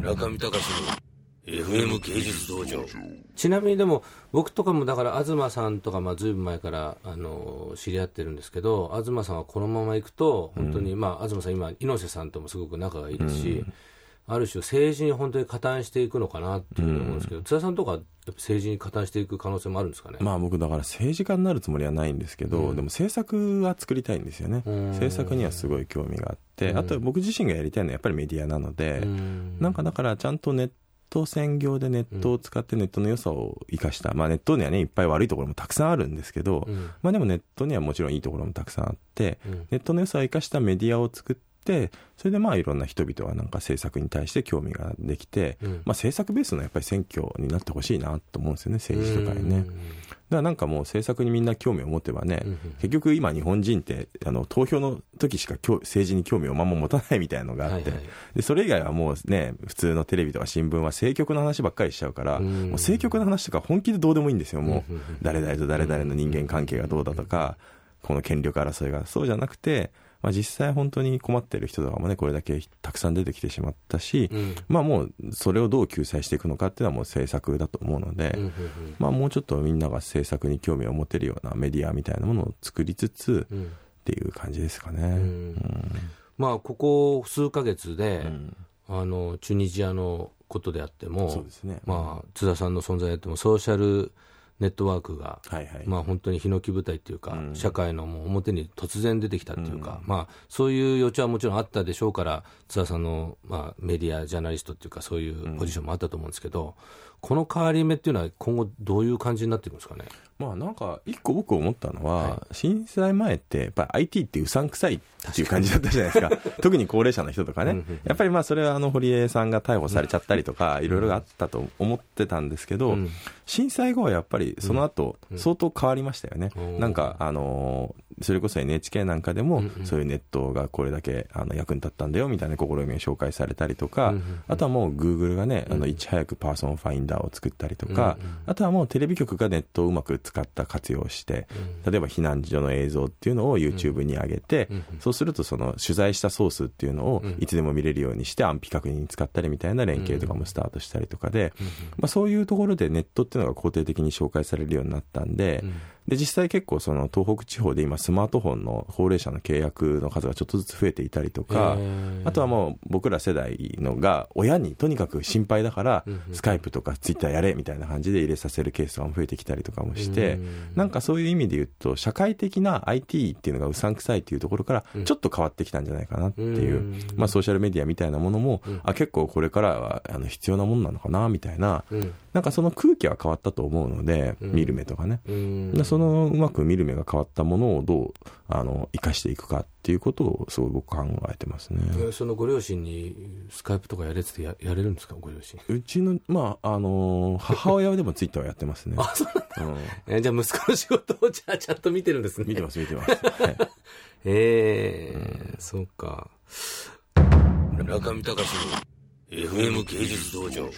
中見隆の FM 芸術道場。ちなみにでも僕とかもだから東さんとかまあずいぶん前からあの知り合ってるんですけど東さんはこのままいくと本当に、まあ東さん今猪瀬さんともすごく仲がいいですし、ある種政治に本当に加担していくのかなっていうふうに思うんですけど、津田さんとか政治に加担していく可能性もあるんですかね？まあ僕だから政治家になるつもりはないんですけど、でも政策は作りたいんですよね。政策にはすごい興味があって、あと僕自身がやりたいのはやっぱりメディアなので、なんかだからちゃんとネット専業でネットを使ってネットの良さを生かした、まあネットにはねいっぱい悪いところもたくさんあるんですけど、まあでもネットにはもちろんいいところもたくさんあって、ネットの良さを生かしたメディアを作ってそれでまあいろんな人々はなんか政策に対して興味ができて、まあ政策ベースのやっぱり選挙になってほしいなと思うんですよね政治とかにね。だからなんかもう政策にみんな興味を持てばね、結局今日本人ってあの投票の時しか政治に興味をまんま持たないみたいなのがあって、はいはい。でそれ以外はもうね普通のテレビとか新聞は政局の話ばっかりしちゃうから、もう政局の話とか本気でどうでもいいんですよもう。誰々と誰々の人間関係がどうだとかこの権力争いがそうじゃなくて、まあ、実際本当に困ってる人とかもねこれだけたくさん出てきてしまったし、まあもうそれをどう救済していくのかっていうのはもう政策だと思うので、まあもうちょっとみんなが政策に興味を持てるようなメディアみたいなものを作りつつっていう感じですかね。うん。まあここ数ヶ月で、あのチュニジアのことであってもそうですね。まあ、津田さんの存在であってもソーシャルネットワークが、はいはい。まあ、本当にヒノキ舞台っていうか、社会のもう表に突然出てきたっていうか、まあ、そういう余地はもちろんあったでしょうから津田さんの、まあ、メディアジャーナリストっていうかそういうポジションもあったと思うんですけど、この変わり目っていうのは今後どういう感じになっていくんですかね？まあなんか一個僕思ったのは、震災前ってやっぱり IT ってうさんくさいっていう感じだったじゃないですか。特に高齢者の人とかね。やっぱりまあそれはあの堀江さんが逮捕されちゃったりとかいろいろあったと思ってたんですけど、震災後はやっぱりその後相当変わりましたよね、なんかあのーそれこそ NHK なんかでもそういうネットがこれだけあの役に立ったんだよみたいな試みが紹介されたりとか、あとはもう Google がねあのいち早く Person Finder を作ったりとか、あとはもうテレビ局がネットをうまく使った活用をして、例えば避難所の映像っていうのを YouTube に上げて、そうするとその取材したソースっていうのをいつでも見れるようにして安否確認に使ったりみたいな連携とかもスタートしたりとかで、まあ、そういうところでネットっていうのが肯定的に紹介されるようになったんで、で実際結構その東北地方で今スマートフォンの高齢者の契約の数がちょっとずつ増えていたりとか、あとはもう僕ら世代のが親にとにかく心配だからスカイプとかツイッターやれみたいな感じで入れさせるケースが増えてきたりとかもして、なんかそういう意味で言うと社会的な IT っていうのがうさんくさいっていうところからちょっと変わってきたんじゃないかなっていう、まあソーシャルメディアみたいなものも、あ結構これからはあの必要なものなのかなみたいな、なんかその空気は変わったと思うので、見る目とかね、でそのうまく見る目が変わったものをどうあの生かしていくかっていうことをすごい僕考えてますね。えそのご両親にスカイプとかやれってややれるんですか？ご両親。うちの、まあ、あの母親はでもツイッターをやってますね。あそうなんだ、うん。えじゃあ息子の仕事をじゃあちゃんと見てるんですね。見てます、見てます。はい。ええそうか。中見隆の FM 芸術道場